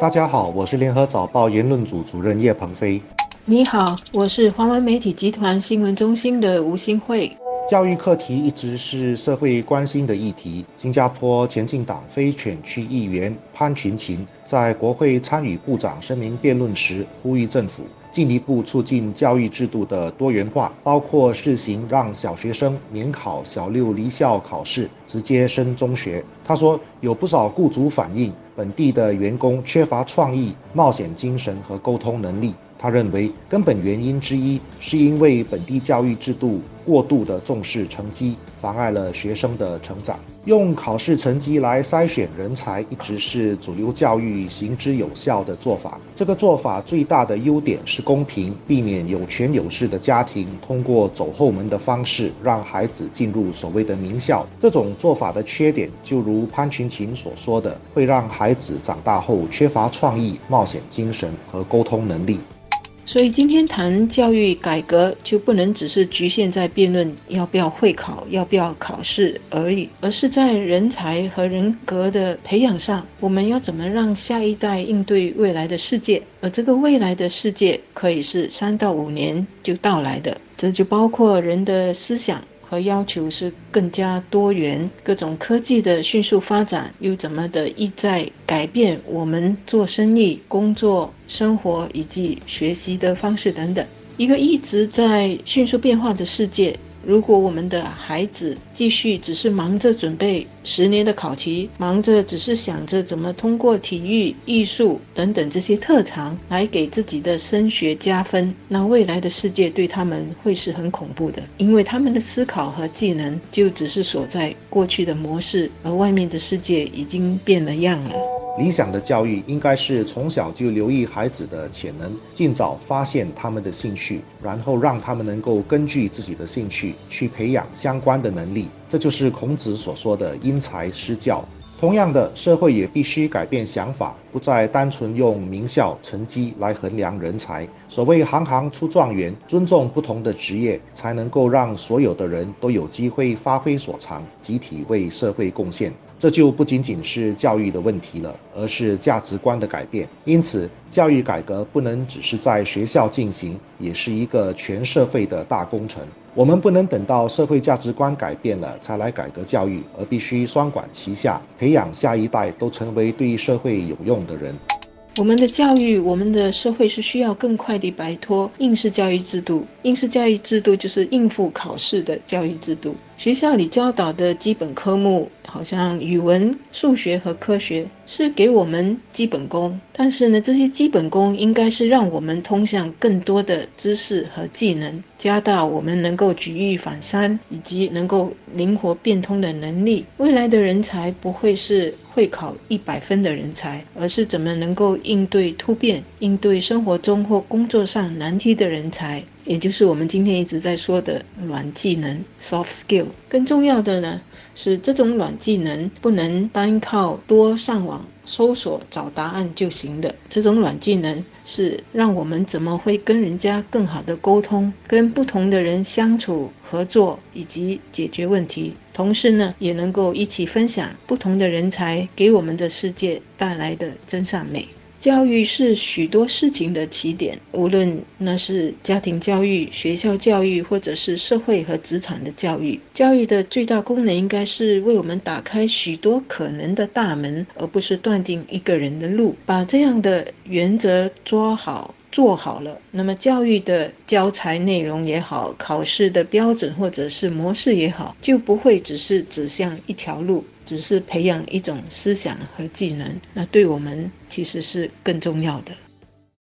大家好，我是联合早报言论组主任叶鹏飞。你好，我是华文媒体集团新闻中心的吴新慧。教育课题一直是社会关心的议题。新加坡前进党非选区议员潘群琴在国会参与部长声明辩论时，呼吁政府进一步促进教育制度的多元化，包括试行让小学生免考小六离校考试，直接升中学。他说，有不少雇主反映，本地的员工缺乏创意、冒险精神和沟通能力。他认为，根本原因之一是因为本地教育制度过度的重视成绩，妨碍了学生的成长。用考试成绩来筛选人才，一直是主流教育行之有效的做法。这个做法最大的优点是公平，避免有权有势的家庭通过走后门的方式让孩子进入所谓的名校。这种做法的缺点，就如潘群琴所说的，会让孩孩子长大后缺乏创意、冒险精神和沟通能力。所以今天谈教育改革，就不能只是局限在辩论要不要会考、要不要考试而已，而是在人才和人格的培养上，我们要怎么让下一代应对未来的世界？而这个未来的世界可以是三到五年就到来的，这就包括人的思想。和要求是更加多元，各种科技的迅速发展又怎么的意在改变我们做生意、工作、生活以及学习的方式等等，一个一直在迅速变化的世界。如果我们的孩子继续只是忙着准备十年的考题，忙着只是想着怎么通过体育、艺术等等这些特长来给自己的升学加分，那未来的世界对他们会是很恐怖的，因为他们的思考和技能就只是锁在过去的模式，而外面的世界已经变了样了。理想的教育应该是从小就留意孩子的潜能，尽早发现他们的兴趣，然后让他们能够根据自己的兴趣去培养相关的能力。这就是孔子所说的“因材施教”。同样的，社会也必须改变想法，不再单纯用名校成绩来衡量人才。所谓“行行出状元”，尊重不同的职业，才能够让所有的人都有机会发挥所长，集体为社会贡献。这就不仅仅是教育的问题了，而是价值观的改变。因此，教育改革不能只是在学校进行，也是一个全社会的大工程。我们不能等到社会价值观改变了才来改革教育，而必须双管齐下，培养下一代都成为对社会有用的人。我们的教育，我们的社会是需要更快地摆脱应试教育制度。应试教育制度就是应付考试的教育制度。学校里教导的基本科目，好像语文、数学和科学，是给我们基本功。但是呢，这些基本功应该是让我们通向更多的知识和技能，加大我们能够举一反三以及能够灵活变通的能力。未来的人才不会是会考一百分的人才，而是怎么能够应对突变、应对生活中或工作上难题的人才。也就是我们今天一直在说的软技能 （soft skill）。更重要的呢，是这种软技能不能单靠多上网搜索找答案就行的。这种软技能是让我们怎么会跟人家更好的沟通，跟不同的人相处、合作以及解决问题，同时呢，也能够一起分享不同的人才给我们的世界带来的真善美。教育是许多事情的起点，无论那是家庭教育、学校教育，或者是社会和职场的教育。教育的最大功能应该是为我们打开许多可能的大门，而不是断定一个人的路。把这样的原则抓好、做好了，那么教育的教材内容也好，考试的标准或者是模式也好，就不会只是指向一条路。只是培养一种思想和技能，那对我们其实是更重要的。